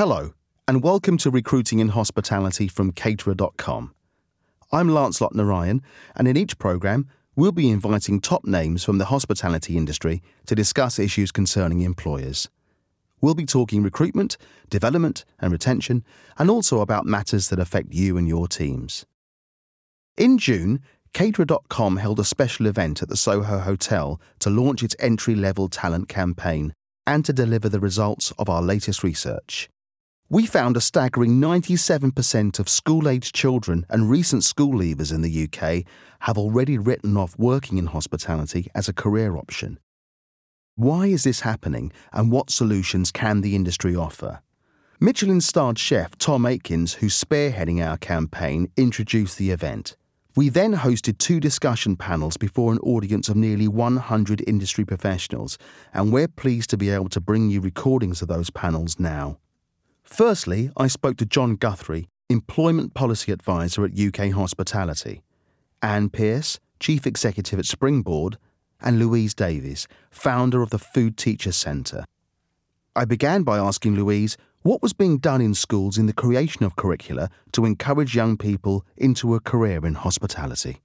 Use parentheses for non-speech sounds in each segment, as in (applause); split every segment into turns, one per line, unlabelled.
Hello, and welcome to Recruiting in Hospitality from Caterer.com. I'm Lancelot Narayan, and in each programme, we'll be inviting top names from the hospitality industry to discuss issues concerning employers. We'll be talking recruitment, development, and retention, and also about matters that affect you and your teams. In June, Caterer.com held a special event at the Soho Hotel to launch its entry level talent campaign and to deliver the results of our latest research. We found a staggering 97% of school aged children and recent school leavers in the UK have already written off working in hospitality as a career option. Why is this happening and what solutions can the industry offer? Michelin starred chef Tom Aikens, who's spearheading our campaign, introduced the event. We then hosted two discussion panels before an audience of nearly 100 industry professionals, and we're pleased to be able to bring you recordings of those panels now. Firstly, I spoke to John Guthrie, Employment Policy Advisor at UK Hospitality, Anne Pierce, Chief Executive at Springboard, and Louise Davies, founder of the Food Teachers Centre. I began by asking Louise what was being done in schools in the creation of curricula to encourage young people into a career in hospitality?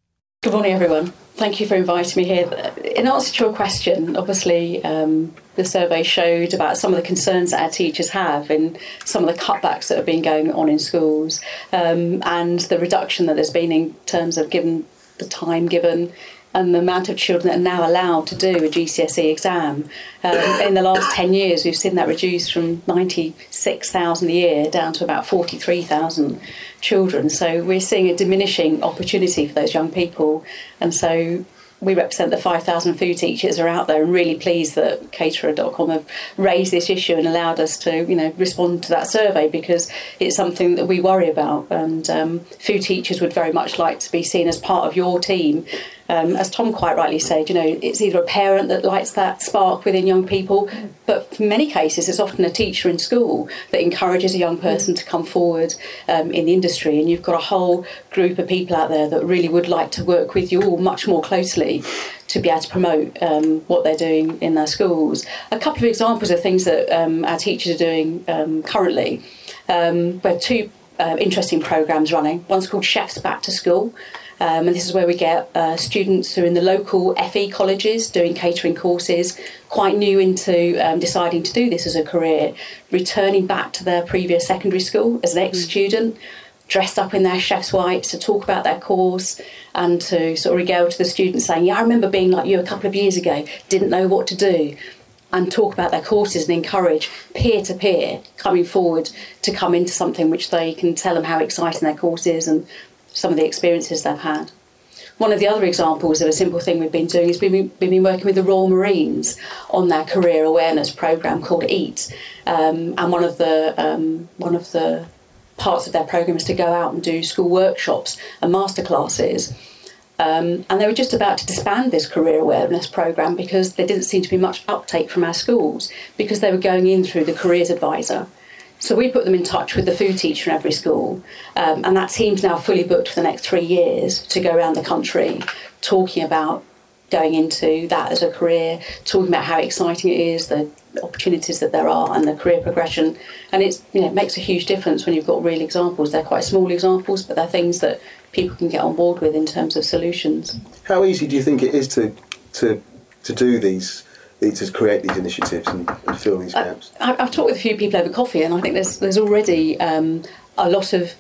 Good morning, everyone. Thank you for inviting me here. In answer to your question, obviously, um, the survey showed about some of the concerns that our teachers have in some of the cutbacks that have been going on in schools um, and the reduction that there's been in terms of given the time given and the amount of children that are now allowed to do a GCSE exam. Um, in the last 10 years, we've seen that reduced from 96,000 a year down to about 43,000 children. So we're seeing a diminishing opportunity for those young people. And so we represent the 5,000 food teachers are out there and really pleased that caterer.com have raised this issue and allowed us to you know respond to that survey because it's something that we worry about and um, food teachers would very much like to be seen as part of your team um, as Tom quite rightly said, you know, it's either a parent that lights that spark within young people, but in many cases, it's often a teacher in school that encourages a young person to come forward um, in the industry. And you've got a whole group of people out there that really would like to work with you all much more closely to be able to promote um, what they're doing in their schools. A couple of examples of things that um, our teachers are doing um, currently. Um, we have two uh, interesting programs running. One's called Chefs Back to School. Um, and this is where we get uh, students who are in the local FE colleges doing catering courses, quite new into um, deciding to do this as a career, returning back to their previous secondary school as an ex student, dressed up in their chef's whites to talk about their course and to sort of regale to the students saying, Yeah, I remember being like you a couple of years ago, didn't know what to do. And talk about their courses and encourage peer to peer coming forward to come into something which they can tell them how exciting their course is and some of the experiences they've had. One of the other examples of a simple thing we've been doing is we've been, working with the Royal Marines on their career awareness program called EAT, um, and one of the um, one of the parts of their program is to go out and do school workshops and masterclasses. Um, and they were just about to disband this career awareness program because there didn't seem to be much uptake from our schools because they were going in through the careers advisor. So we put them in touch with the food teacher in every school, um, and that team's now fully booked for the next three years to go around the country talking about going into that as a career, talking about how exciting it is, the opportunities that there are, and the career progression. And it's you know it makes a huge difference when you've got real examples. They're quite small examples, but they're things that people can get on board with in terms of solutions.
How easy do you think it is to to to do these to create these initiatives and, and fill these gaps?
I, have talked with a few people over coffee, and I think there's there's already um, a lot of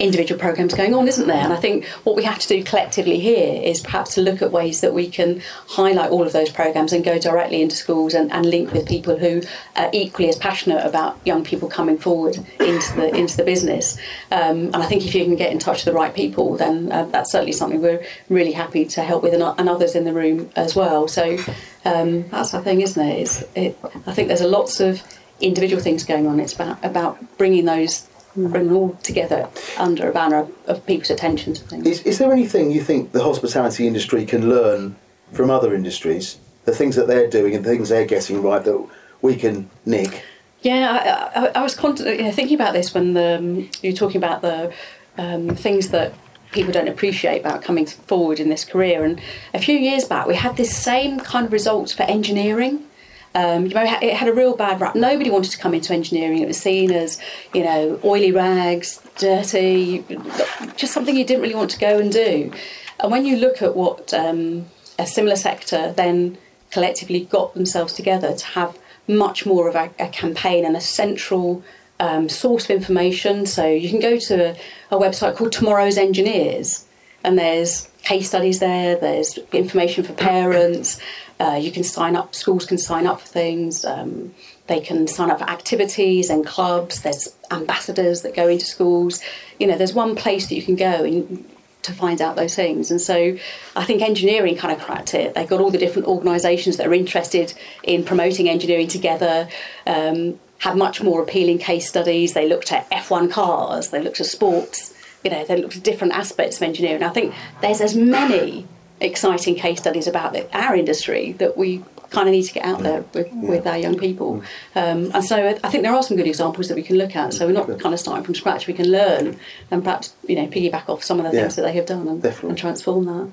individual programs going on, isn't there? And I think what we have to do collectively here is perhaps to look at ways that we can highlight all of those programs and go directly into schools and, and link with people who are equally as passionate about young people coming forward into the into the business. Um, and I think if you can get in touch with the right people, then uh, that's certainly something we're really happy to help with, and, and others in the room as well. So um, that's the thing, isn't it? It's, it? I think there's a lots of individual things going on. It's about about bringing those bring them all together under a banner of people's attention to things.
Is, is there anything you think the hospitality industry can learn from other industries? The things that they're doing and the things they're getting right that we can nick?
Yeah, I, I, I was you know, thinking about this when the, um, you were talking about the um, things that people don't appreciate about coming forward in this career. And a few years back, we had this same kind of results for engineering Um, you know, it had a real bad rap. Nobody wanted to come into engineering. It was seen as, you know, oily rags, dirty, just something you didn't really want to go and do. And when you look at what um, a similar sector then collectively got themselves together to have much more of a, a campaign and a central um, source of information. So you can go to a, a website called Tomorrow's Engineers, and there's case studies there, there's information for parents. Uh, you can sign up, schools can sign up for things. Um, they can sign up for activities and clubs. There's ambassadors that go into schools. You know, there's one place that you can go and to find out those things. And so I think engineering kind of cracked it. They've got all the different organisations that are interested in promoting engineering together. Um, had much more appealing case studies. They looked at F1 cars. They looked at sports. You know, they looked at different aspects of engineering. I think there's as many exciting case studies about the, our industry that we kind of need to get out there with, yeah. with our young people. Um, and so I think there are some good examples that we can look at. So we're not kind of starting from scratch. We can learn and perhaps you know piggyback off some of the things yeah. that they have done and, and, transform that.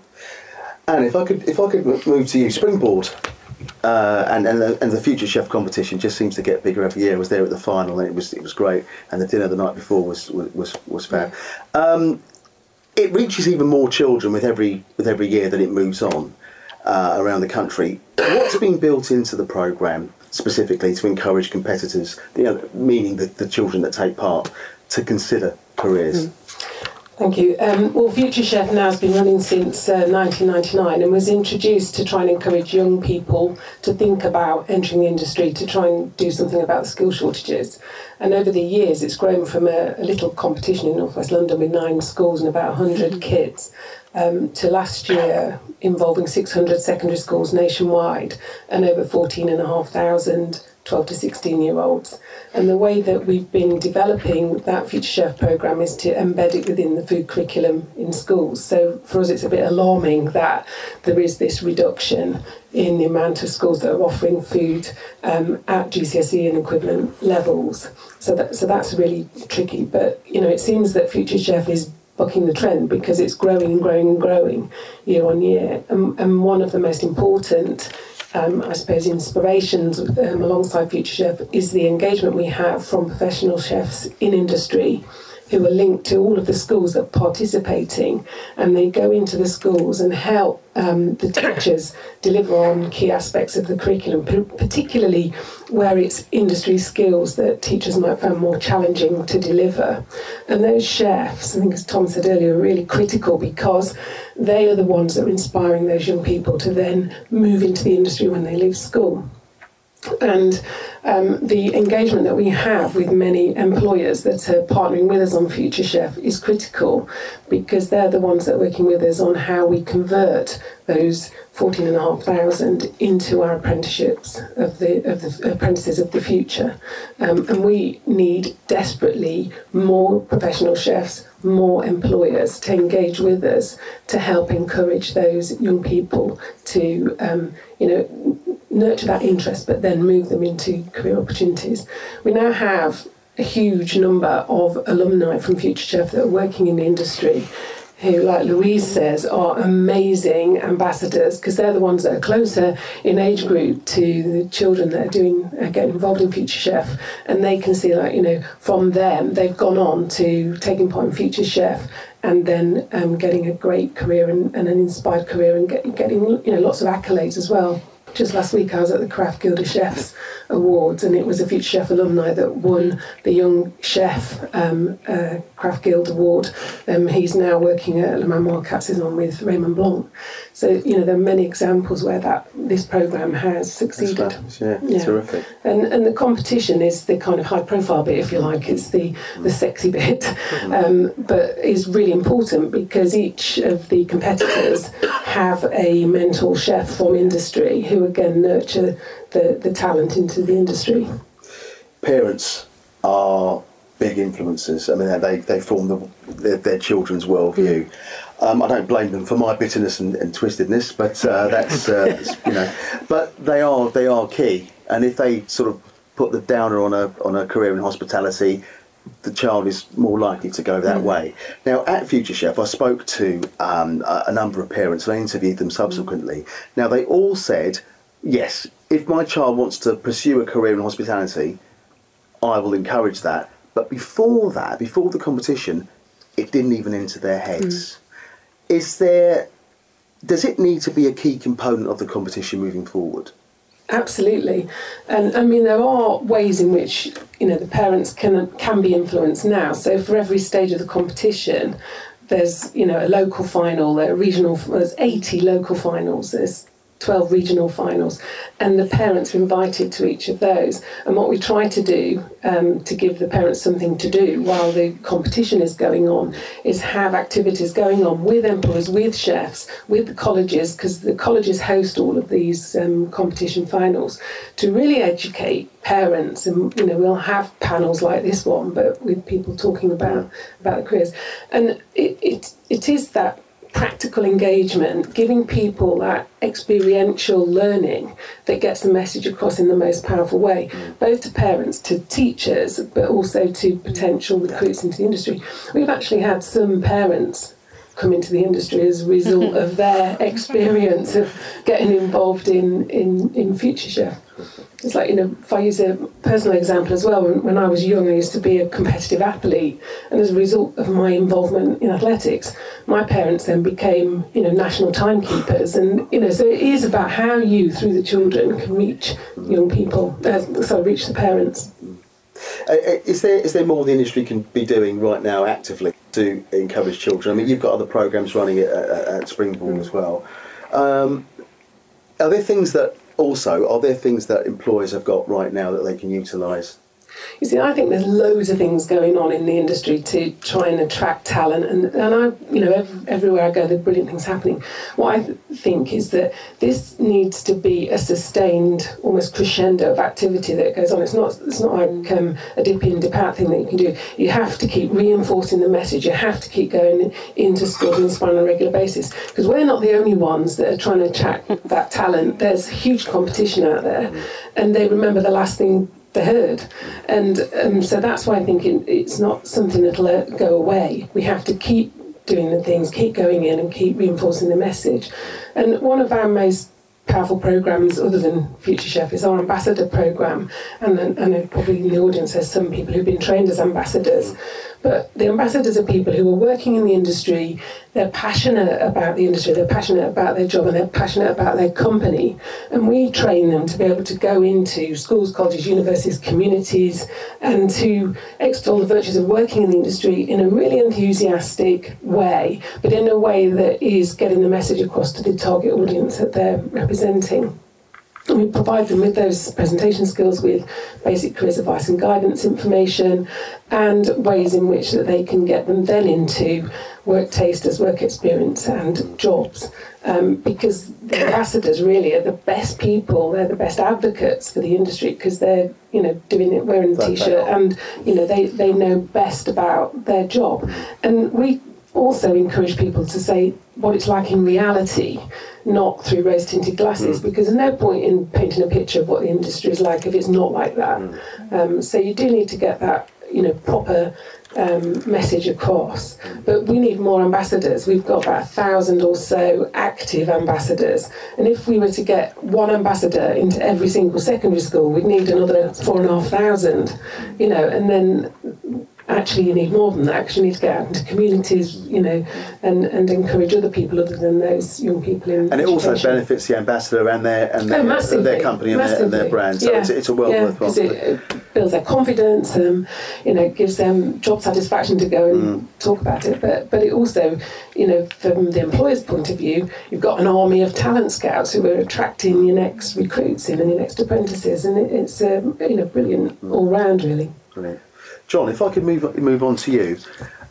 And if I could, if I could move to you, Springboard. Uh, and and the, and the, future chef competition just seems to get bigger every year. I was there at the final and it was it was great, and the dinner the night before was was was, fab. Um, it reaches even more children with every with every year that it moves on uh, around the country. What's been built into the programme specifically to encourage competitors, you know, meaning the, the children that take part, to consider careers?
Mm. Thank you. Um, well, Future Chef now has been running since uh, 1999 and was introduced to try and encourage young people to think about entering the industry to try and do something about the skill shortages. And over the years, it's grown from a, a little competition in northwest London with nine schools and about 100 kids um, to last year involving 600 secondary schools nationwide and over 14,500 12 to 16 year olds. And the way that we've been developing that Future Chef programme is to embed it within the food curriculum in schools. So for us, it's a bit alarming that there is this reduction in the amount of schools that are offering food um, at GCSE and equivalent levels. So that so that's really tricky. But you know, it seems that Future Chef is bucking the trend because it's growing and growing and growing year on year. And, and one of the most important um, I suppose, inspirations um, alongside Future Chef is the engagement we have from professional chefs in industry who are linked to all of the schools that are participating, and they go into the schools and help um, the teachers deliver on key aspects of the curriculum, particularly where it's industry skills that teachers might find more challenging to deliver. And those chefs, I think as Tom said earlier, are really critical because they are the ones that are inspiring those young people to then move into the industry when they leave school. And um, the engagement that we have with many employers that are partnering with us on Future Chef is critical because they're the ones that are working with us on how we convert those 14,500 into our apprenticeships of the, of the apprentices of the future. Um, and we need desperately more professional chefs, more employers to engage with us to help encourage those young people to, um, you know, nurture that interest, but then move them into career opportunities. We now have a huge number of alumni from Future Chef that are working in the industry who, like Louise says, are amazing ambassadors because they're the ones that are closer in age group to the children that are doing uh, getting involved in Future Chef, and they can see like you know from them they've gone on to taking part in Future Chef and then um, getting a great career and, and an inspired career and get, getting you know lots of accolades as well just last week I was at the Craft Guild of Chefs Awards, and it was a Future Chef alumni that won the Young Chef um, uh, Craft Guild Award. Um, he's now working at Le Manoir aux Quat'Saisons with Raymond Blanc. So you know there are many examples where that this program has succeeded.
Yeah, yeah, terrific.
And and the competition is the kind of high profile bit, if you like. It's the the sexy bit, mm-hmm. um, but is really important because each of the competitors have a mentor chef from industry who again nurture the, the talent into the industry.
Parents are big influences. I mean, they, they form the, their, their children's worldview. Um, I don't blame them for my bitterness and, and twistedness, but uh, that's uh, (laughs) you know, but they are they are key. And if they sort of put the downer on a on a career in hospitality, the child is more likely to go that mm. way. Now, at Future Chef, I spoke to um, a, number of parents and I interviewed them subsequently. Mm. Now, they all said yes, if my child wants to pursue a career in hospitality, I will encourage that. But before that, before the competition, it didn't even enter their heads. Is there, does it need to be a key component of the competition moving forward?
Absolutely, and I mean there are ways in which you know the parents can can be influenced now. So for every stage of the competition, there's you know a local final, there are regional. There's 80 local finals. There's 12 regional finals, and the parents are invited to each of those. And what we try to do um, to give the parents something to do while the competition is going on is have activities going on with employers, with chefs, with the colleges, because the colleges host all of these um, competition finals to really educate parents and you know we'll have panels like this one but with people talking about about the careers and it, it, it is that practical engagement, giving people that experiential learning that gets the message across in the most powerful way, mm. both to parents, to teachers, but also to potential recruits into the industry. We've actually had some parents come into the industry as a result (laughs) of their experience of getting involved in, in, in Future Chef it's like you know if i use a personal example as well when, i was young i used to be a competitive athlete and as a result of my involvement in athletics my parents then became you know national timekeepers and you know so it is about how you through the children can reach young people uh, so reach the parents
uh, uh, is there is there more the industry can be doing right now actively to encourage children? I mean, you've got other programs running at, at, mm. as well. Um, are there things that also, are there things that employers have got right now that they can utilise
you see, I think there's loads of things going on in the industry to try and attract talent, and, and I, you know, every, everywhere I go, there are brilliant things happening. What I th- think is that this needs to be a sustained, almost crescendo of activity that goes on. It's not, it's not like um, a dip in, dip out thing that you can do. You have to keep reinforcing the message. You have to keep going into schools and inspiring on a regular basis because we're not the only ones that are trying to attract that talent. There's huge competition out there, and they remember the last thing the herd. And um, so that's why I think it, it's not something that'll go away. We have to keep doing the things, keep going in and keep reinforcing the message. And one of our most powerful programs other than Future Chef is our ambassador program. And, and probably in the audience there's some people who've been trained as ambassadors. But the ambassadors are people who are working in the industry, they're passionate about the industry, they're passionate about their job, and they're passionate about their company. And we train them to be able to go into schools, colleges, universities, communities, and to extol the virtues of working in the industry in a really enthusiastic way, but in a way that is getting the message across to the target audience that they're representing. And we provide them with those presentation skills with basic careers advice and guidance information and ways in which that they can get them then into work tasters, work experience and jobs. Um, because the ambassadors really are the best people, they're the best advocates for the industry because they're, you know, doing it wearing the t-shirt and, you know, they, they know best about their job. And we also encourage people to say what it's like in reality, not through rose tinted glasses, mm. because there's no point in painting a picture of what the industry is like if it's not like that. Mm. Um, so you do need to get that, you know, proper um, message across. But we need more ambassadors. We've got about a thousand or so active ambassadors. And if we were to get one ambassador into every single secondary school, we'd need another four and a half thousand, you know, and then actually you need more than that. Actually, you need to get out into communities, you know, and, and encourage other people other than those young people in.
And it education. also benefits the ambassador and their and their, oh, their company and their, and their, brand. So yeah. it's, it's, a well
yeah,
worthwhile.
It, it builds their confidence, and um, you know, gives them job satisfaction to go and mm. talk about it. But but it also, you know, from the employer's point of view, you've got an army of talent scouts who are attracting your next recruits in and your next apprentices, and it, it's um, you know brilliant mm. all round really.
Brilliant. John, if I could move move on to you,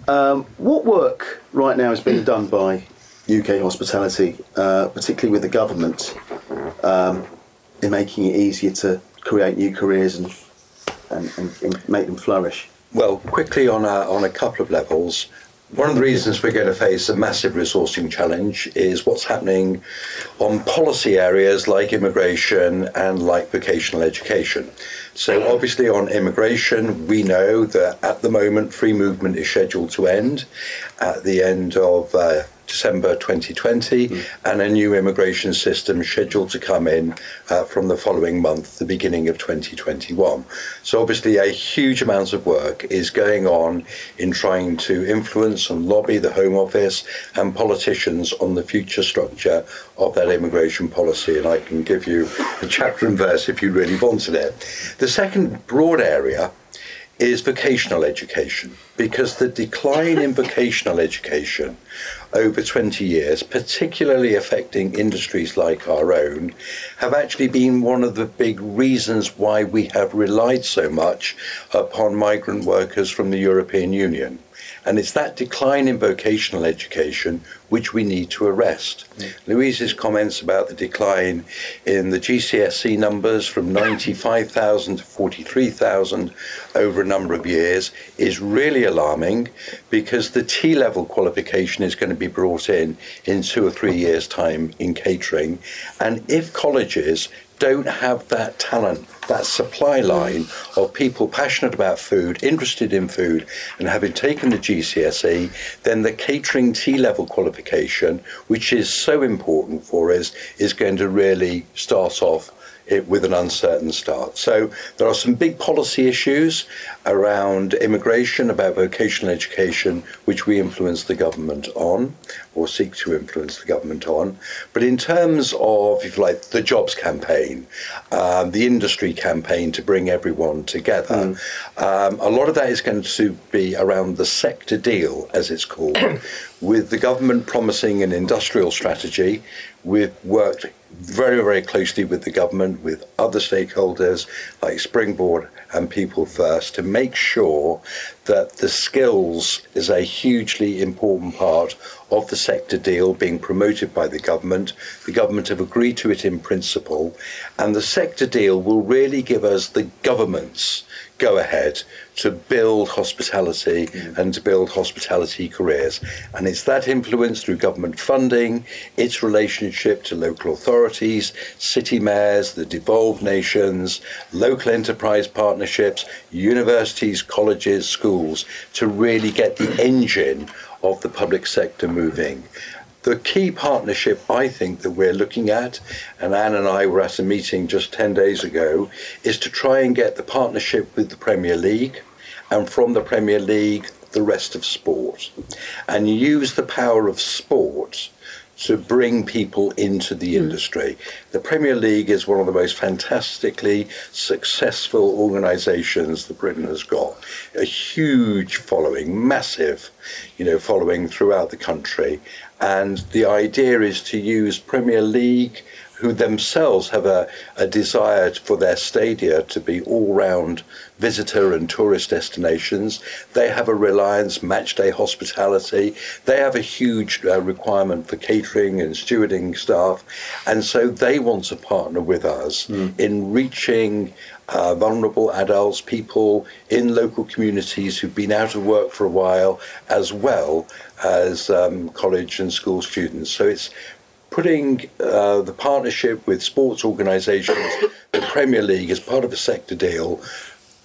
um, what work right now is being done by UK hospitality, uh, particularly with the government, um, in making it easier to create new careers and, and, and, and make them flourish?
Well, quickly on a, on a couple of levels. One of the reasons we're going to face a massive resourcing challenge is what's happening on policy areas like immigration and like vocational education. So, obviously, on immigration, we know that at the moment free movement is scheduled to end at the end of uh, December 2020, mm. and a new immigration system scheduled to come in uh, from the following month, the beginning of 2021. So, obviously, a huge amount of work is going on in trying to influence and lobby the Home Office and politicians on the future structure of that immigration policy. And I can give you a chapter and verse if you really wanted it. The second broad area is vocational education because the decline in vocational education over 20 years, particularly affecting industries like our own, have actually been one of the big reasons why we have relied so much upon migrant workers from the European Union. And it's that decline in vocational education which we need to arrest. Mm. Louise's comments about the decline in the GCSE numbers from 95,000 to 43,000 over a number of years is really alarming because the T level qualification is going to be brought in in two or three years' time in catering. And if colleges don't have that talent, that supply line of people passionate about food, interested in food, and having taken the GCSE, then the catering T level qualification, which is so important for us, is going to really start off it with an uncertain start. So there are some big policy issues around immigration, about vocational education, which we influence the government on, or seek to influence the government on. But in terms of, if you like, the jobs campaign, um, the industry campaign to bring everyone together, mm. um, a lot of that is going to be around the sector deal, as it's called, (coughs) with the government promising an industrial strategy. We've worked very, very closely with the government, with other stakeholders like Springboard and People First to make sure that the skills is a hugely important part of the sector deal being promoted by the government. The government have agreed to it in principle, and the sector deal will really give us the government's go ahead to build hospitality mm. and to build hospitality careers. And it's that influence through government funding, its relationship to local authorities, city mayors, the devolved nations, local enterprise partnerships, universities, colleges, schools, to really get the engine of the public sector moving. The key partnership I think that we're looking at, and Anne and I were at a meeting just 10 days ago, is to try and get the partnership with the Premier League, and from the Premier League, the rest of sport, and use the power of sport to bring people into the mm. industry. The Premier League is one of the most fantastically successful organisations that Britain has got. A huge following, massive, you know, following throughout the country. And the idea is to use Premier League who themselves have a, a desire for their stadia to be all round visitor and tourist destinations. They have a reliance matchday hospitality. They have a huge uh, requirement for catering and stewarding staff. And so they want to partner with us mm. in reaching uh, vulnerable adults, people in local communities who've been out of work for a while, as well as um, college and school students. So it's putting uh, the partnership with sports organisations, the Premier League, as part of a sector deal,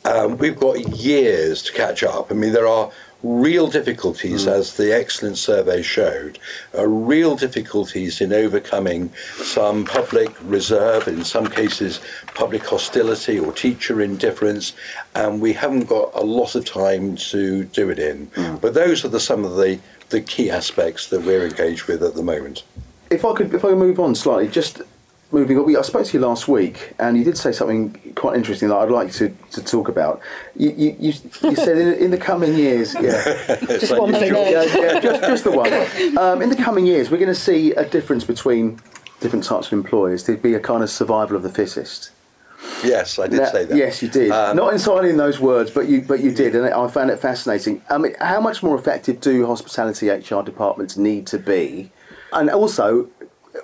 um, we've got years to catch up. I mean, there are real difficulties, mm. as the excellent survey showed, uh, real difficulties in overcoming some public reserve, in some cases, public hostility or teacher indifference, and we haven't got a lot of time to do it in. Mm. But those are the, some of the, the key aspects that we're engaged with at the moment
if I could, if I could move on slightly, just moving on. I spoke to you last week, and you did say something quite interesting that I'd like to, to talk about. You, you, you, you said in, in, the coming years, yeah, (laughs)
just one thing,
yeah, yeah, just, just the one. Um, in the coming years, we're going to see a difference between different types of employers. There'd be a kind of survival of the fittest.
Yes, I did now, say that.
Yes, you did. Um, Not entirely in those words, but you but you did, and I found it fascinating. I mean, how much more effective do hospitality HR departments need to be? And also,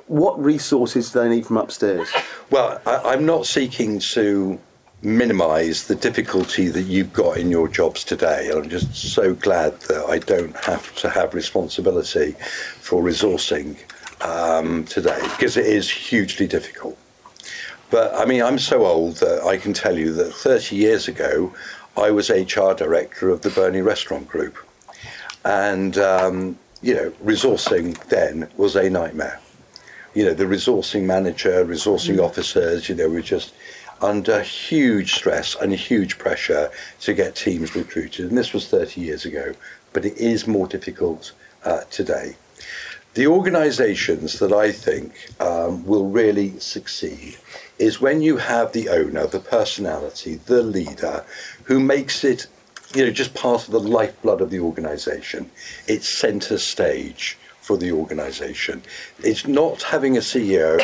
what resources do they need from upstairs?
Well, I, am not seeking to minimise the difficulty that you've got in your jobs today. I'm just so glad that I don't have to have responsibility for resourcing um, today because it is hugely difficult. But I mean, I'm so old that I can tell you that 30 years ago, I was HR director of the Berni Restaurant Group. And um, you know, resourcing then was a nightmare. You know, the resourcing manager, resourcing officers, you know, were just under huge stress and huge pressure to get teams recruited. And this was 30 years ago, but it is more difficult uh, today. The organisations that I think um, will really succeed is when you have the owner, the personality, the leader, who makes it, you know, just part of the lifeblood of the organisation. It's centre stage for the organisation. It's not having a CEO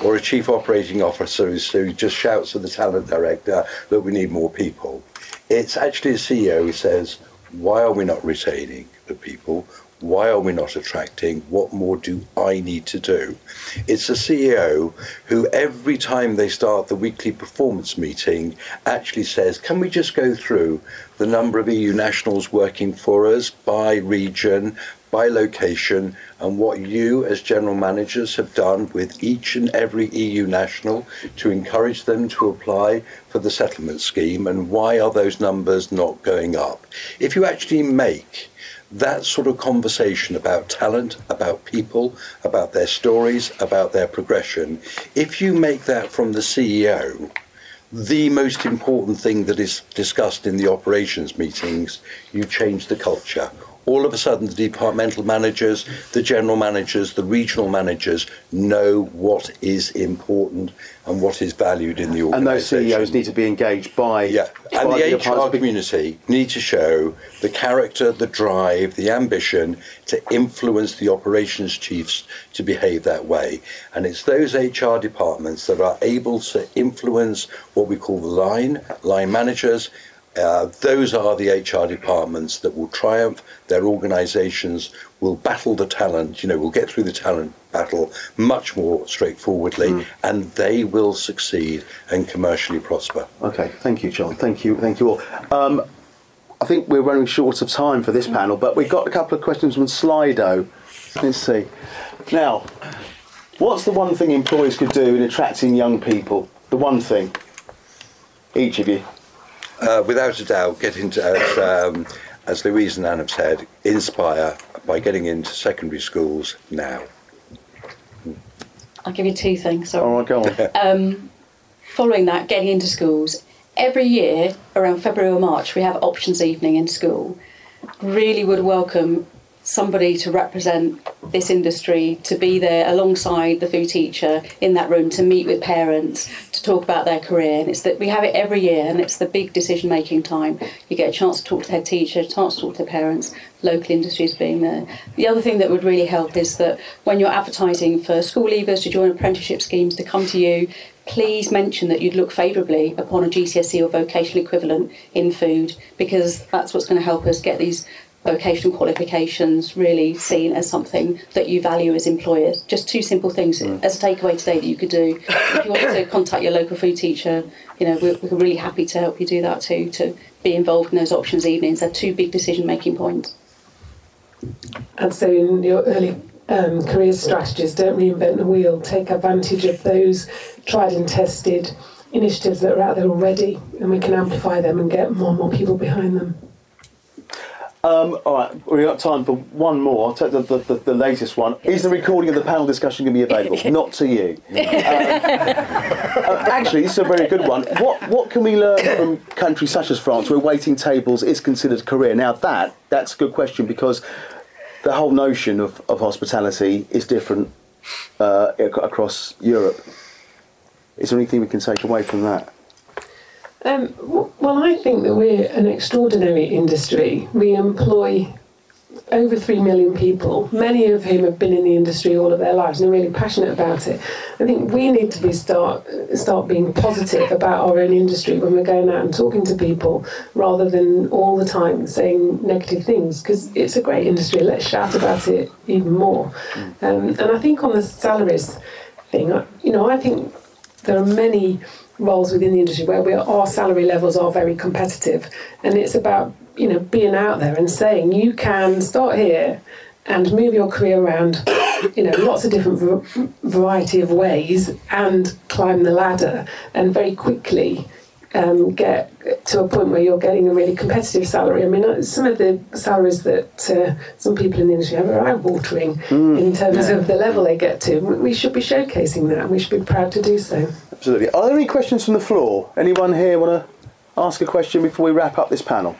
(coughs) or a chief operating officer who just shouts at the talent director that we need more people. It's actually a CEO who says, why are we not retaining the people? Why are we not attracting? What more do I need to do? It's a CEO who, every time they start the weekly performance meeting, actually says, Can we just go through the number of EU nationals working for us by region, by location, and what you, as general managers, have done with each and every EU national to encourage them to apply for the settlement scheme, and why are those numbers not going up? If you actually make that sort of conversation about talent, about people, about their stories, about their progression, if you make that from the CEO, the most important thing that is discussed in the operations meetings, you change the culture all of a sudden the departmental managers, the general managers, the regional managers know what is important and what is valued in the organisation.
And those CEOs need to be engaged by
yeah,
by
and the,
the
HR community need to show the character, the drive, the ambition to influence the operations chiefs to behave that way. And it's those HR departments that are able to influence what we call the line, line managers, uh, those are the HR departments that will triumph. Their organisations will battle the talent, you know, will get through the talent battle much more straightforwardly, mm. and they will succeed and commercially prosper.
Okay, thank you, John. Thank you, thank you all. Um, I think we're running short of time for this panel, but we've got a couple of questions from Slido. Let's see. Now, what's the one thing employers could do in attracting young people? The one thing, each of you.
Uh, without a doubt, get into, as, um, as Louise and Anne have said, inspire by getting into secondary schools now.
I'll give you two things. Sorry.
All right, go on. (laughs)
um, following that, getting into schools. Every year, around February or March, we have options evening in school. Really would welcome somebody to represent this industry, to be there alongside the food teacher in that room, to meet with parents, to talk about their career. And it's that we have it every year, and it's the big decision making time. You get a chance to talk to the head teacher, a chance to talk to their parents, local industries being there. The other thing that would really help is that when you're advertising for school leavers to join apprenticeship schemes to come to you, please mention that you'd look favourably upon a GCSE or vocational equivalent in food because that's what's going to help us get these vocational qualifications really seen as something that you value as employers. Just two simple things mm. as a takeaway today that you could do. if you want to (coughs) contact your local food teacher, you know, we're, we're really happy to help you do that too, to be involved in those options evenings. They're two big decision making points.
And so in your early um, career strategies, don't reinvent the wheel, take advantage of those tried and tested initiatives that are out there already, and we can amplify them and get more and more people behind them.
Um, all right, we've got time for one more. I'll take the, the, the, the, latest one. Is the recording of the panel discussion going to be available? (laughs) Not to you. Um, uh, actually, this is a very good one. What what can we learn from countries such as France, where waiting tables is considered a career? Now that that's a good question because the whole notion of, of hospitality is different uh, across Europe. Is there anything we can take away from that?
Um, well, I think that we're an extraordinary industry. We employ over three million people, many of whom have been in the industry all of their lives and are really passionate about it. I think we need to be start start being positive about our own industry when we're going out and talking to people, rather than all the time saying negative things. Because it's a great industry. Let's shout about it even more. Um, and I think on the salaries thing, you know, I think there are many roles within the industry where are, our salary levels are very competitive, and it's about you know being out there and saying you can start here and move your career around you know lots of different variety of ways and climb the ladder. And very quickly um, get to a point where you're getting a really competitive salary. I mean, uh, some of the salaries that uh, some people in the industry have are eye-watering mm. in terms of the level they get to. We should be showcasing that, and we should be proud to do so.
Absolutely. Are there any questions from the floor? Anyone here want to ask a question before we wrap up this panel?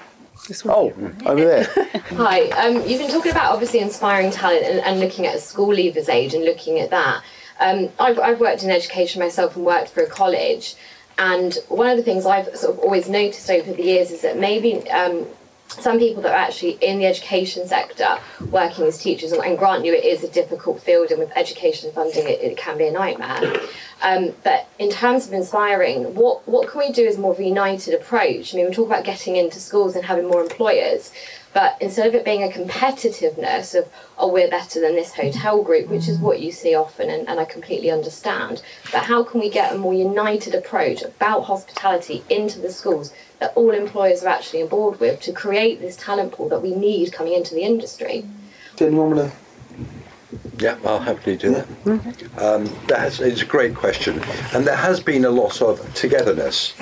Oh, over there. (laughs)
Hi. Um, you've been talking about obviously inspiring talent and, and looking at a school leavers age and looking at that. Um, I've, I've worked in education myself and worked for a college. And one of the things I've sort of always noticed over the years is that maybe um, some people that are actually in the education sector working as teachers, and grant you it is a difficult field, and with education funding it, it can be a nightmare. Um, but in terms of inspiring, what, what can we do as more of a united approach? I mean, we talk about getting into schools and having more employers, but instead of it being a competitiveness of, oh, we're better than this hotel group, which is what you see often, and, and I completely understand, but how can we get a more united approach about hospitality into the schools that all employers are actually on board with to create this talent pool that we need coming into the industry?
Did anyone want to
yeah, I'll happily do that. Um, that's, it's a great question. And there has been a lot of togetherness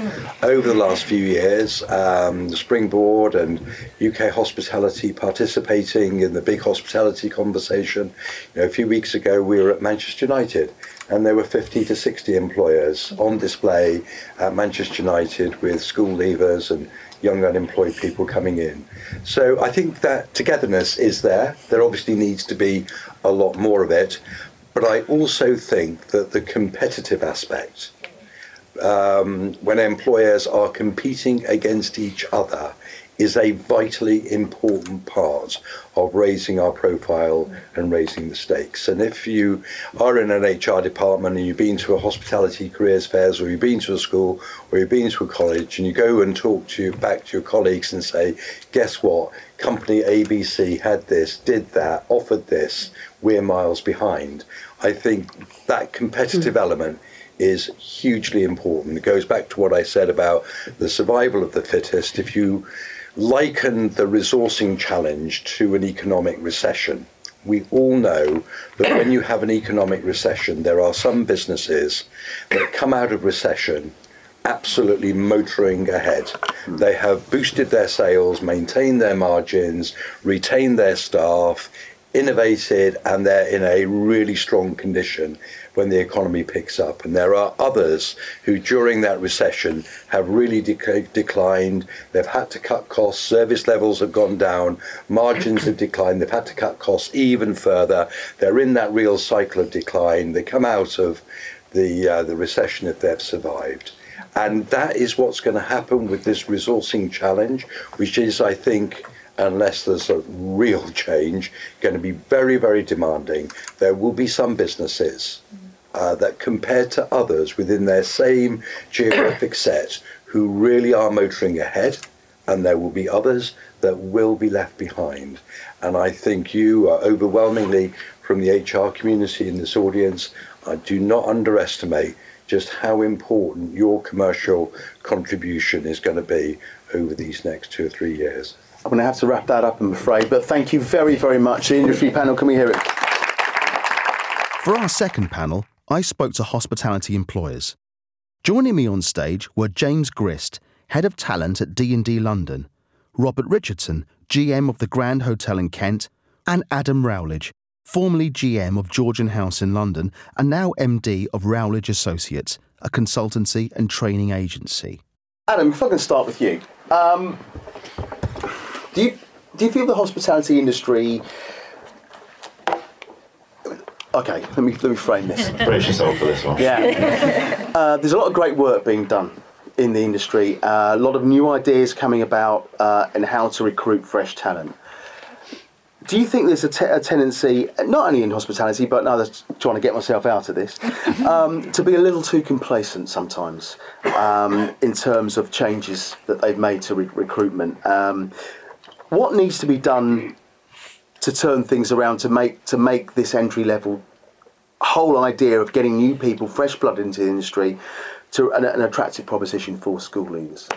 over the last few years. Um, the Springboard and UK Hospitality participating in the big hospitality conversation. You know, a few weeks ago, we were at Manchester United and there were 50 to 60 employers on display at Manchester United with school leavers and young unemployed people coming in. So I think that togetherness is there. There obviously needs to be a lot more of it. But I also think that the competitive aspect, um, when employers are competing against each other, is a vitally important part of raising our profile and raising the stakes. And if you are in an HR department and you've been to a hospitality careers fairs or you've been to a school or you've been to a college and you go and talk to back to your colleagues and say, guess what? Company ABC had this, did that, offered this, we're miles behind. I think that competitive mm. element is hugely important. It goes back to what I said about the survival of the fittest. If you liken the resourcing challenge to an economic recession. We all know that when you have an economic recession, there are some businesses that come out of recession absolutely motoring ahead. They have boosted their sales, maintained their margins, retained their staff, innovated, and they're in a really strong condition when the economy picks up. And there are others who, during that recession, have really declined. They've had to cut costs, service levels have gone down, margins have declined, they've had to cut costs even further. They're in that real cycle of decline. They come out of the, uh, the recession if they've survived. And that is what's going to happen with this resourcing challenge, which is, I think, unless there's a real (laughs) change, going to be very, very demanding. There will be some businesses uh, that compared to others within their same geographic (coughs) set who really are motoring ahead, and there will be others that will be left behind. And I think you are overwhelmingly from the HR community in this audience. I do not underestimate just how important your commercial contribution is going to be over these next two or three years.
I'm going to have to wrap that up, I'm afraid, but thank you very, very much. The industry panel, can we hear it?
For our second panel, I spoke to hospitality employers. Joining me on stage were James Grist, Head of Talent at D&D London, Robert Richardson, GM of the Grand Hotel in Kent, and Adam Rowledge, formerly GM of Georgian House in London and now MD of Rowledge Associates, a consultancy and training agency.
Adam, if I can start with you. Um, do you do you feel the hospitality industry Okay, let me let me frame this. (laughs)
Brace yourself for this one.
Yeah, uh, there's a lot of great work being done in the industry. Uh, a lot of new ideas coming about uh, in how to recruit fresh talent. Do you think there's a, te- a tendency, not only in hospitality, but now that's trying to get myself out of this, (laughs) um, to be a little too complacent sometimes um, in terms of changes that they've made to re- recruitment? Um, what needs to be done to turn things around to make to make this entry level whole idea of getting new people, fresh blood into the industry, to an, an attractive proposition for school leavers?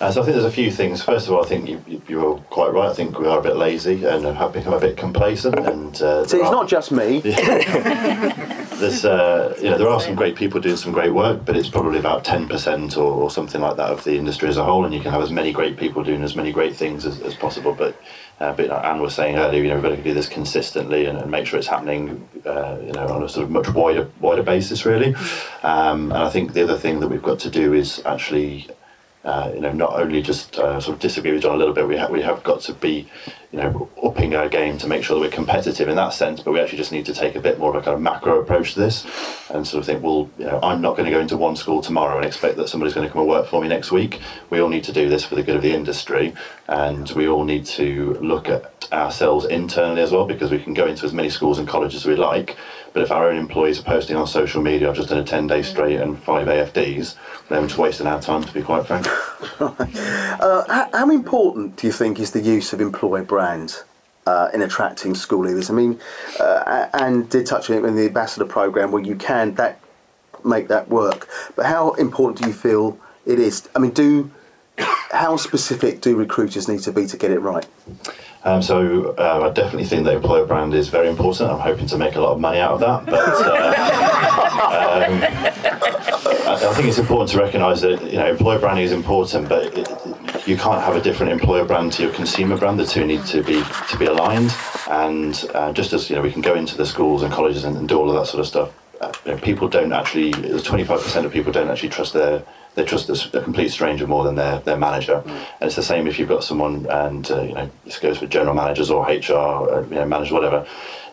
Uh, so I think there's a few things. First of all, I think you, you, you were quite right. I think we are a bit lazy and have become a bit complacent. And uh,
So it's not just me. (laughs)
there's uh, you know there are some great people doing some great work, but it's probably about ten percent or, or something like that of the industry as a whole. And you can have as many great people doing as many great things as, as possible. But uh, but like Anne was saying earlier, you know, we've got to do this consistently and, and make sure it's happening, uh, you know, on a sort of much wider wider basis, really. Um, and I think the other thing that we've got to do is actually uh, you know, not only just uh, sort of disagree with John a little bit, we, ha- we have got to be, you know, upping our game to make sure that we're competitive in that sense, but we actually just need to take a bit more of a kind of macro approach to this and sort of think, well, you know, I'm not going to go into one school tomorrow and expect that somebody's going to come and work for me next week. We all need to do this for the good of the industry and we all need to look at ourselves internally as well because we can go into as many schools and colleges as we like, but if our own employees are posting on social media, I've just done a 10 day straight and five AFDs, then we're just wasting our time, to be quite frank. (laughs)
Uh, how, how important do you think is the use of employer brand uh, in attracting school leaders? I mean, uh, and did touch on it in the ambassador program where you can that make that work. But how important do you feel it is? I mean, do how specific do recruiters need to be to get it right?
Um, so uh, I definitely think that employer brand is very important. I'm hoping to make a lot of money out of that, but uh, (laughs) um, I, I think it's important to recognise that you know employer branding is important, but it, you can't have a different employer brand to your consumer brand. The two need to be to be aligned, and uh, just as you know, we can go into the schools and colleges and, and do all of that sort of stuff. Uh, you know, people don't actually. 25% of people don't actually trust their they trust a, a complete stranger more than their, their manager. Mm. And it's the same if you've got someone, and uh, you know, this goes for general managers or HR, or, you know, managers, whatever.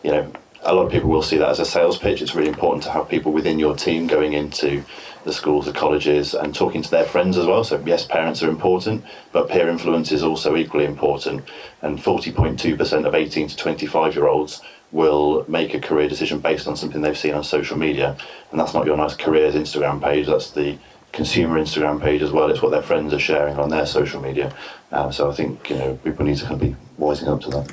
You know, a lot of people will see that as a sales pitch. It's really important to have people within your team going into the schools, the colleges, and talking to their friends as well. So yes, parents are important, but peer influence is also equally important. And 40.2% of 18 to 25 year olds will make a career decision based on something they've seen on social media, and that's not your nice careers Instagram page. That's the consumer Instagram page as well. It's what their friends are sharing on their social media. Um, so I think you know people need to kind of be wising up to that.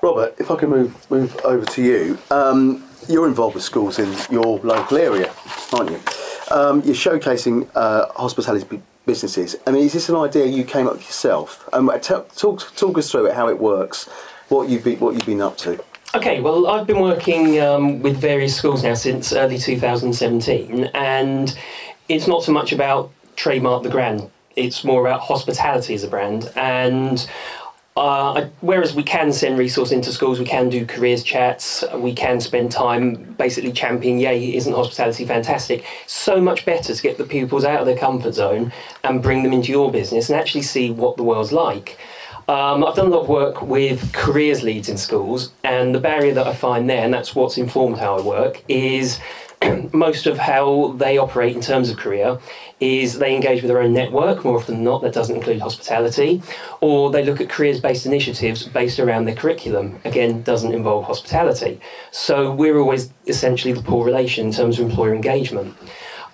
Robert, if I can move move over to you, um, you're involved with schools in your local area, aren't you? Um, you're showcasing uh, hospitality businesses. I mean, is this an idea you came up with yourself? Um, talk talk us through it, how it works, what you've been what you've been up to.
Okay, well, I've been working um, with various schools now since early 2017, and it's not so much about trademark the brand. It's more about hospitality as a brand. And uh, whereas we can send resource into schools, we can do careers chats, we can spend time basically championing, yay, isn't hospitality fantastic? So much better to get the pupils out of their comfort zone and bring them into your business and actually see what the world's like. Um, I've done a lot of work with careers leads in schools, and the barrier that I find there, and that's what's informed how I work, is most of how they operate in terms of career is they engage with their own network more often than not that doesn't include hospitality or they look at careers based initiatives based around their curriculum. Again doesn't involve hospitality. So we're always essentially the poor relation in terms of employer engagement.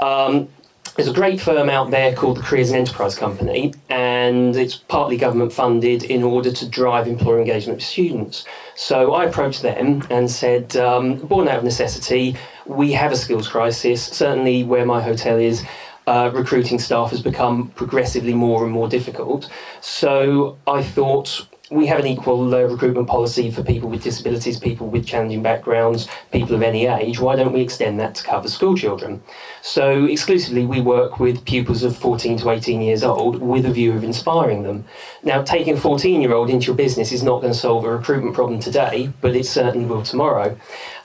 Um, there's a great firm out there called the Careers and Enterprise Company, and it's partly government funded in order to drive employer engagement with students. So I approached them and said, um, born out of necessity, we have a skills crisis. Certainly, where my hotel is, uh, recruiting staff has become progressively more and more difficult. So I thought we have an equal uh, recruitment policy for people with disabilities, people with challenging backgrounds, people of any age. Why don't we extend that to cover school children? So, exclusively, we work with pupils of 14 to 18 years old with a view of inspiring them. Now, taking a 14 year old into your business is not going to solve a recruitment problem today, but it certainly will tomorrow.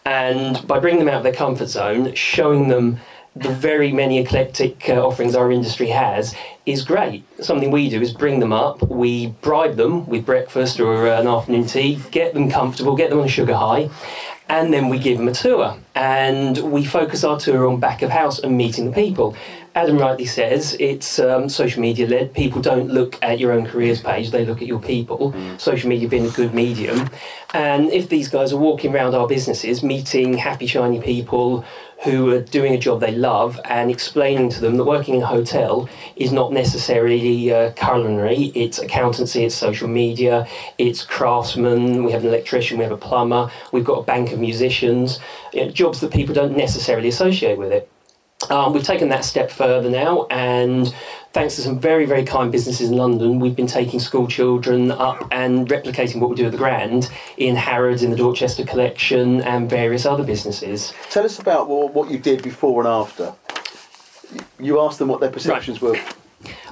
And by bringing them out of their comfort zone, showing them the very many eclectic uh, offerings our industry has is great. Something we do is bring them up, we bribe them with breakfast or uh, an afternoon tea, get them comfortable, get them on a sugar high, and then we give them a tour. And we focus our tour on back of house and meeting the people. Adam rightly says it's um, social media led. People don't look at your own careers page, they look at your people. Mm. Social media being a good medium. And if these guys are walking around our businesses, meeting happy, shiny people who are doing a job they love and explaining to them that working in a hotel is not necessarily uh, culinary, it's accountancy, it's social media, it's craftsmen, we have an electrician, we have a plumber, we've got a bank of musicians, you know, jobs that people don't necessarily associate with it. Um, we've taken that step further now, and thanks to some very, very kind businesses in London, we've been taking school children up and replicating what we do at the Grand in Harrods, in the Dorchester collection, and various other businesses.
Tell us about what, you did before and after. You asked them what their perceptions were.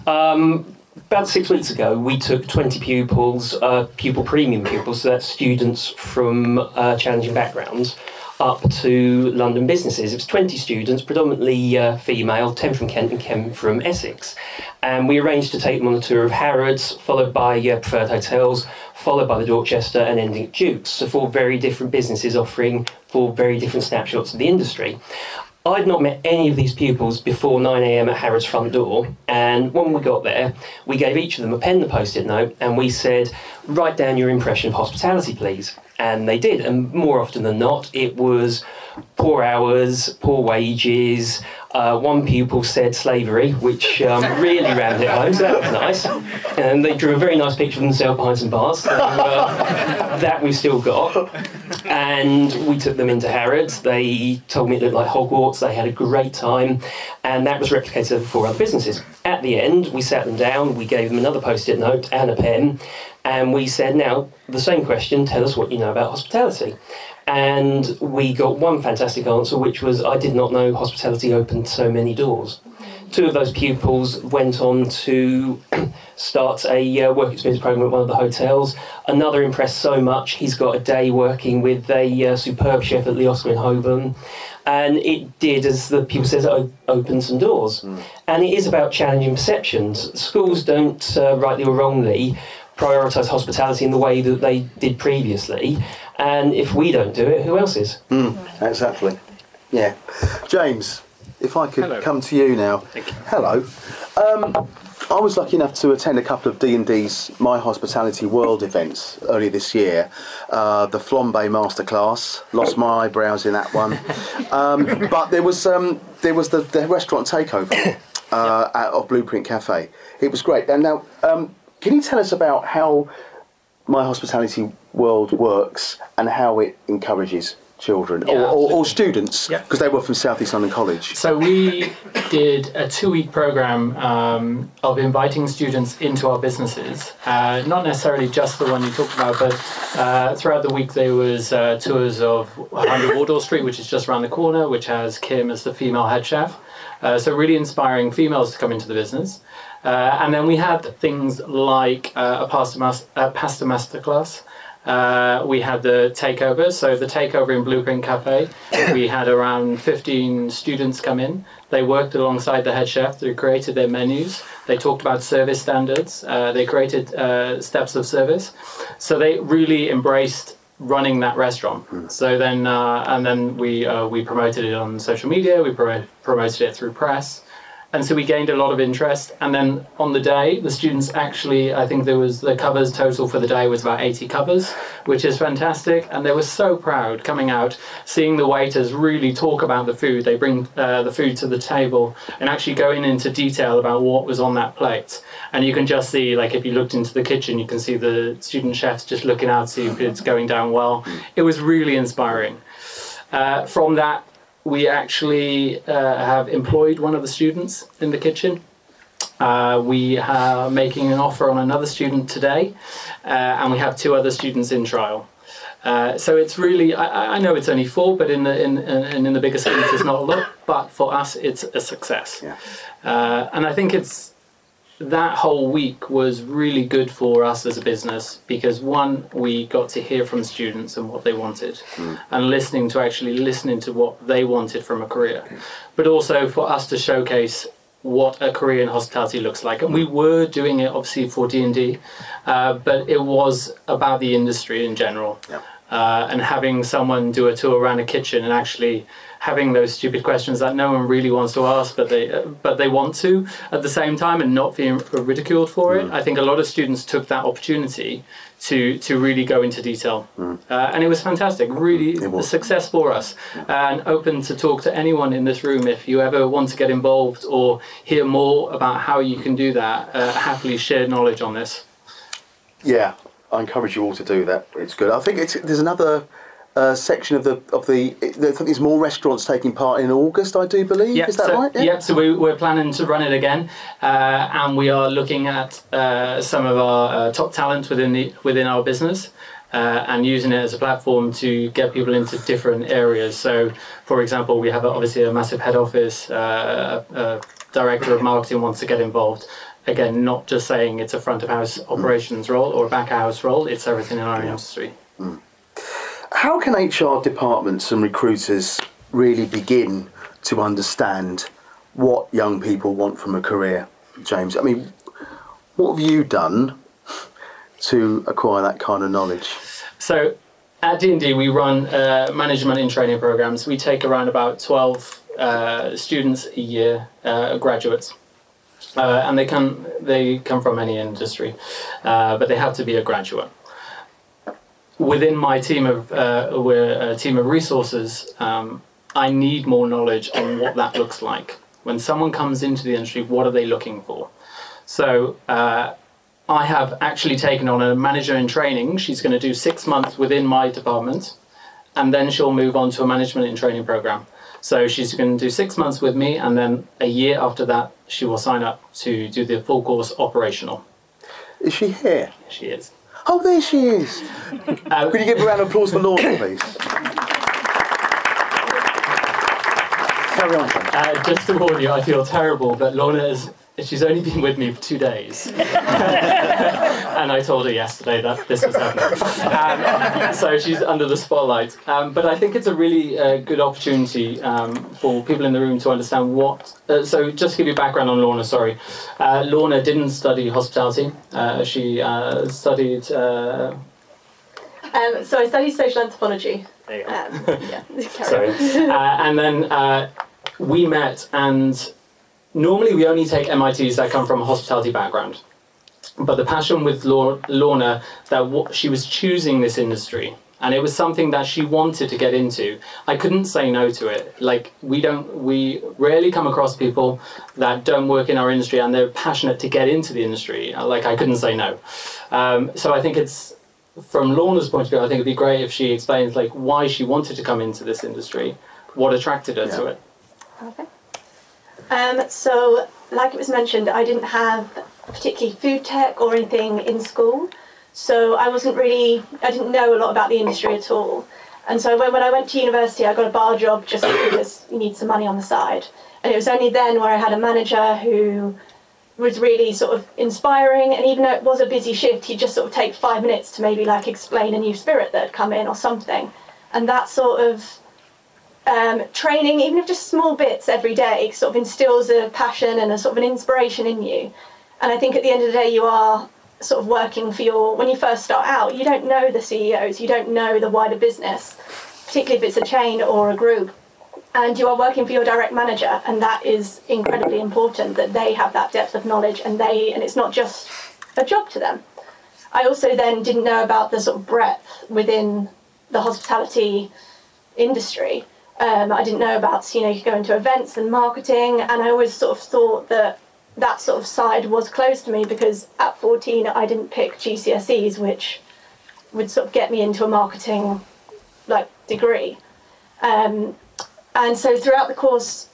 Um, about six weeks ago, we took 20 pupils, uh, pupil premium pupils, so that's students from uh, challenging backgrounds, up to London businesses. It was 20 students, predominantly uh, female, 10 from Kent and 10 from Essex. And we arranged to take them on a tour of Harrods, followed by uh, Preferred Hotels, followed by the Dorchester, and ending at Duke's. So, four very different businesses offering four very different snapshots of the industry. I'd not met any of these pupils before 9am at Harrods' front door, and when we got there, we gave each of them a pen and post it note, and we said, Write down your impression of hospitality, please. And they did, and more often than not, it was poor hours, poor wages. Uh, one pupil said slavery, which um, really rammed it home, so that was nice. And they drew a very nice picture of themselves behind some bars, so uh, that we've still got. And we took them into Harrods. They told me it looked like Hogwarts. They had a great time, and that was replicated over four other businesses. At the end, we sat them down, we gave them another post it note and a pen, and we said, Now, the same question, tell us what you know about hospitality. And we got one fantastic answer, which was, I did not know hospitality opened so many doors. Two of those pupils went on to (clears throat) start a uh, work experience program at one of the hotels. Another impressed so much, he's got a day working with a uh, superb chef at the Oscar in Holborn. And it did, as the pupil says, it opened some doors. Mm. And it is about challenging perceptions. Schools don't, uh, rightly or wrongly, prioritise hospitality in the way that they did previously. And if we don't do it, who else is?
Mm, exactly. Yeah. James, if I could
Hello.
come to you now.
Thank you.
Hello. Um, I was lucky enough to attend a couple of D&D's My Hospitality World events earlier this year. Uh, the Flambe Masterclass, lost my eyebrows in that one. (laughs) Um, but there was um, there was the, the restaurant takeover uh, at, of Blueprint Cafe. It was great. And now, um, can you tell us about how My Hospitality World works and how it encourages children
Yeah,
or, or, or students
Yeah.
because they were from South East London College?
So we did a two-week program um, of inviting students into our businesses. Uh, not necessarily just the one you talked about, but uh, throughout the week there was uh, tours of 100 Wardour Street, which is just around the corner, which has Kim as the female head chef. Uh, so really inspiring females to come into the business. Uh, and then we had things like uh, a pasta, mas- uh, pasta masterclass. Uh, we had the takeover. So the takeover in Blueprint Cafe, we had around 15 students come in. They worked alongside the head chef. They created their menus. They talked about service standards. Uh, they created uh, steps of service. So they really embraced running that restaurant. So then, uh, and then we uh, we promoted it on social media. We pro- promoted it through press. And so we gained a lot of interest. And then on the day, the students actually, I think there was the covers total for the day was about 80 covers, which is fantastic. And they were so proud coming out, seeing the waiters really talk about the food. They bring uh, the food to the table and actually going into detail about what was on that plate. And you can just see, like, if you looked into the kitchen, you can see the student chefs just looking out, to see if it's going down well. It was really inspiring. Uh, from that, we actually uh, have employed one of the students in the kitchen. Uh, we are making an offer on another student today, uh, and we have two other students in trial. Uh, so it's really, I, I know it's only four, but in the in, in, in the bigger scheme, it's not a lot. But for us, it's a success.
Yeah.
Uh, and I think it's that whole week was really good for us as a business because one, we got to hear from students and what they wanted, and listening to actually listening to what they wanted from a career, but also for us to showcase what a career in hospitality looks like. And we were doing it obviously for D and D, uh, but it was about the industry in general,
Yeah.
uh, and having someone do a tour around a kitchen and actually having those stupid questions that no one really wants to ask, but they uh, but they want to at the same time, and not being ridiculed for it. I think a lot of students took that opportunity to to really go into detail, uh, and it was fantastic. Really,
It was.
a success for us, and open to talk to anyone in this room if you ever want to get involved or hear more about how you can do that. Uh, happily share knowledge on this.
Yeah, I encourage you all to do that. It's good. I think it's there's another uh, section of the of the. I think there's more restaurants taking part in August. I do believe.
Yep,
Is that
so,
right?
Yep. So we, we're planning to run it again, uh, and we are looking at uh, some of our uh, top talent within the within our business. Uh, and using it as a platform to get people into different areas. So, for example, we have obviously a massive head office, uh, a director of marketing wants to get involved. Again, not just saying it's a front of house operations role or a back of house role, it's everything in our industry.
How can HR departments and recruiters really begin to understand what young people want from a career, James? I mean, what have you done to acquire that kind of knowledge?
So at D&D, we run uh, management in training programs. We take around about 12 uh, students a year, uh, graduates. Uh, and they can they come from any industry, uh, but they have to be a graduate. Within my team of uh, we're a team of resources, um, I need more knowledge on what that looks like. When someone comes into the industry, what are they looking for? So uh, I have actually taken on a manager in training. She's going to do six months within my department, and then she'll move on to a management in training program. So she's going to do six months with me, and then a year after that, she will sign up to do the full course operational.
Is she here?
She is.
Oh, there she is.
Uh,
Could you give a round of applause for Lorna, please? Carry on.
Uh, just to warn you, I feel terrible, but Lorna is. She's only been with me for two days, (laughs) and I told her yesterday that this was happening. Um, so she's under the spotlight. Um, but I think it's a really uh, good opportunity um, for people in the room to understand what. Uh, so just to give you background on Lorna, sorry, uh, Lorna didn't study hospitality. Uh, she uh, studied. Uh,
Um, so I studied social anthropology.
there you go.
Um, yeah, (laughs)
Sorry. and then uh, we met, and normally we only take MITs that come from a hospitality background. But the passion with Lorna that w- she was choosing this industry, and it was something that she wanted to get into. I couldn't say no to it. Like we don't, we rarely come across people that don't work in our industry and they're passionate to get into the industry. Uh, Like I couldn't say no. Um, so I think it's from Lorna's point of view, I think it'd be great if she explains like why she wanted to come into this industry, what attracted her to it.
Okay. Um, so, like it was mentioned, I didn't have particularly food tech or anything in school, so I wasn't really, I didn't know a lot about the industry at all. And so when, when I went to university, I got a bar job just because you need some money on the side. And it was only then where I had a manager who was really sort of inspiring. And even though it was a busy shift, he'd just sort of take five minutes to maybe like explain a new spirit that had come in or something. And that sort of um, training, even if just small bits every day, sort of instills a passion and a sort of an inspiration in you. And I think at the end of the day, you are sort of working for your, when you first start out, you don't know the CEOs, you don't know the wider business, particularly if it's a chain or a group. And you are working for your direct manager, and that is incredibly important that they have that depth of knowledge and they, and it's not just a job to them. I also then didn't know about the sort of breadth within the hospitality industry. Um, I didn't know about, you know, you go into events and marketing, and I always sort of thought that that sort of side was closed to me because at 14 I didn't pick GCSEs, which would sort of get me into a marketing like degree. Um, and so throughout the course,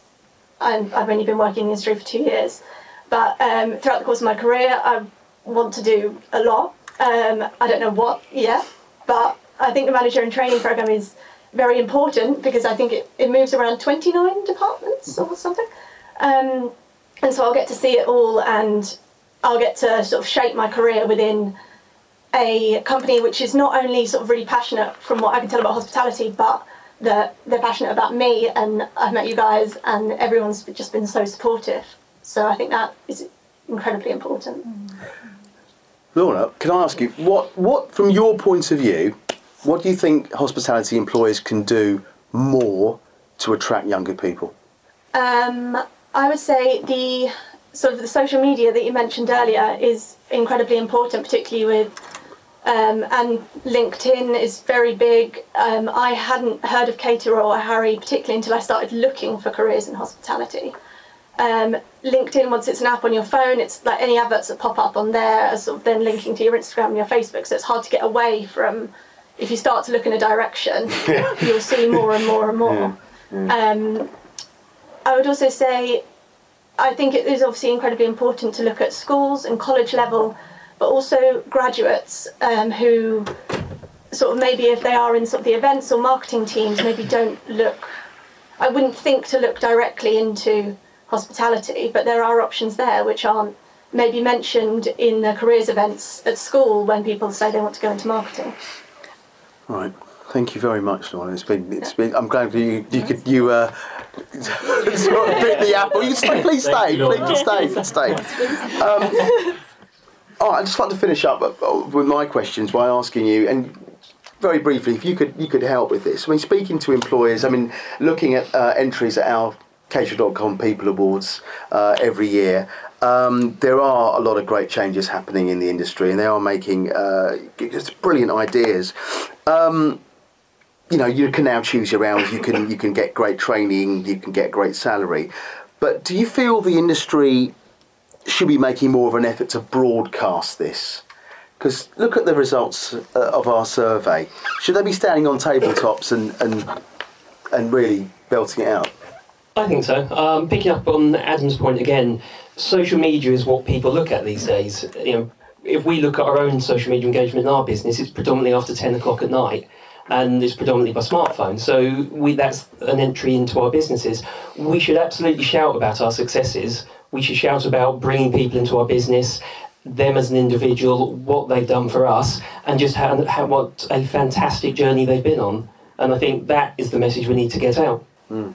I'm, I've only been working in the industry for two years, but um, throughout the course of my career, I want to do a lot. Um, I don't know what yet, but I think the manager and training program is very important because I think it, it moves around 29 departments or something. Um, and so I'll get to see it all and I'll get to sort of shape my career within a company which is not only sort of really passionate from what I can tell about hospitality, but that they're passionate about me and I've met you guys and everyone's just been so supportive. So I think that is incredibly important.
Lorna, can I ask you what, what, from your point of view, what do you think hospitality employers can do more to attract younger people?
Um, I would say the sort of the social media that you mentioned earlier is incredibly important, particularly with um, and LinkedIn is very big. Um, I hadn't heard of Cater or Harri particularly until I started looking for careers in hospitality. Um, LinkedIn, once it's an app on your phone, it's like any adverts that pop up on there are sort of then linking to your Instagram and your Facebook, so it's hard to get away from if you start to look in a direction, (laughs) you'll see more and more and more. Um, I would also say, I think it is obviously incredibly important to look at schools and college level, but also graduates um, who sort of maybe if they are in sort of the events or marketing teams, maybe don't look. I wouldn't think to look directly into hospitality, but there are options there which aren't maybe mentioned in the careers events at school when people say they want to go into marketing.
Right. Thank you very much, Lauren. It's been, it's been. I'm glad you, you could, you, uh, (laughs) sort of bit the apple. You stay, please stay, please stay, stay. Um, oh, I'd just like to finish up uh, with my questions by asking you, and very briefly, if you could, you could help with this. I mean, speaking to employers, I mean, looking at uh, entries at our Caterer.com People Awards uh, every year. Um, there are a lot of great changes happening in the industry, and they are making uh, just brilliant ideas. Um, you know, you can now choose your hours. You can you can get great training. You can get great salary. But do you feel the industry should be making more of an effort to broadcast this? Because look at the results uh, of our survey. Should they be standing on tabletops and and and really belting it out?
I think so. Um, picking up on Adam's point again, social media is what people look at these days. You know, if we look at our own social media engagement in our business, it's predominantly after ten o'clock at night, and it's predominantly by smartphone. So we that's an entry into our businesses. We should absolutely shout about our successes. We should shout about bringing people into our business, them as an individual, what they've done for us, and just how, how what a fantastic journey they've been on. And I think that is the message we need to get out.
Mm.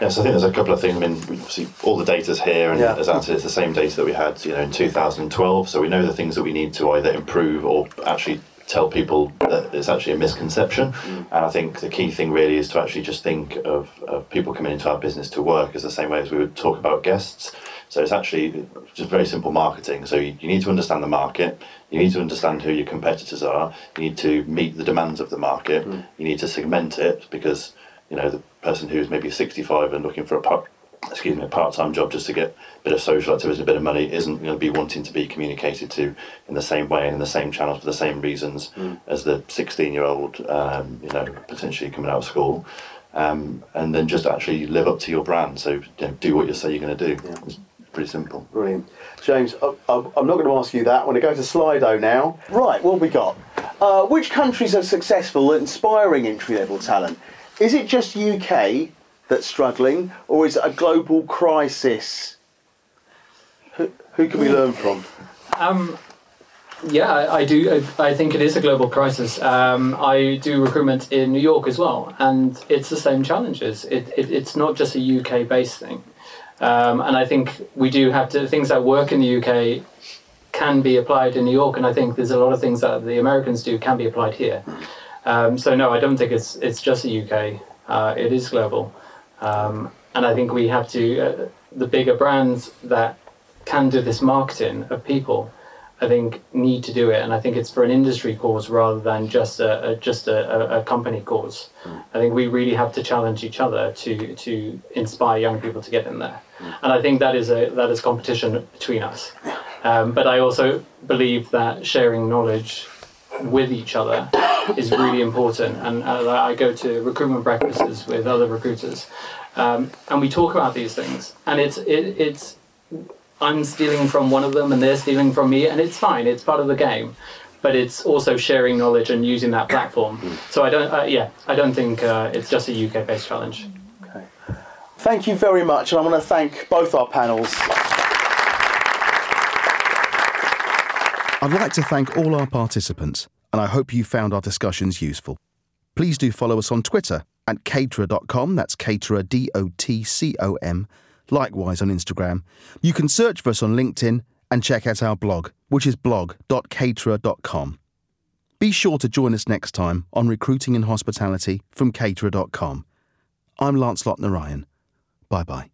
Yes, I think there's a couple of things. I mean, obviously, all the data's here, and
Yeah.
as Anne said, it's the same data that we had, you know, in 2012. So we know the things that we need to either improve or actually tell people that it's actually a misconception. Mm. And I think the key thing really is to actually just think of, of people coming into our business to work as the same way as we would talk about guests. So it's actually just very simple marketing. So you, you need to understand the market. You need to understand who your competitors are. You need to meet the demands of the market. Mm. You need to segment it because you know the person who's maybe 65 and looking for a part, excuse me, a part-time job just to get a bit of social activity, a bit of money, isn't going to be wanting to be communicated to in the same way and in the same channels for the same reasons as the 16-year-old, um, you know, potentially coming out of school. Um, and then just actually live up to your brand. So you know, do what you say you're going to do. It's pretty simple.
Brilliant. James, I, I, I'm not going to ask you that. I'm going to go to Slido now. Right, what have we got? Uh, which countries are successful at inspiring entry level talent? Is it just UK that's struggling, or is it a global crisis? Who, who can we learn from?
Um, yeah, I, do. I think it is a global crisis. Um, I do recruitment in New York as well, and it's the same challenges. It, it, it's not just a UK based thing. Um, and I think we do have to, things that work in the UK can be applied in New York, and I think there's a lot of things that the Americans do can be applied here. Um, so, no, I don't think it's, it's just the UK, uh, it is global. Um, and I think we have to, uh, the bigger brands that can do this marketing of people, I think need to do it, and I think it's for an industry cause rather than just a, a just a, a, company cause. I think we really have to challenge each other to to inspire young people to get in there, and I think that is a that is competition between us. Um, but I also believe that sharing knowledge with each other is really important, and uh, I go to recruitment breakfasts with other recruiters, um, and we talk about these things, and it's it, it's I'm stealing from one of them and they're stealing from me, and it's fine. It's part of the game, but it's also sharing knowledge and using that platform. So I don't, uh, yeah, I don't think uh, it's just a UK-based challenge. Okay.
Thank you very much, and I want to thank both our panels.
I'd like to thank all our participants, and I hope you found our discussions useful. Please do follow us on Twitter at caterer.com, that's caterer, D O T C O M, likewise on Instagram. You can search for us on LinkedIn and check out our blog, which is blog.caterer.com. Be sure to join us next time on Recruiting and Hospitality from caterer.com. I'm Lancelot Narayan. Bye bye.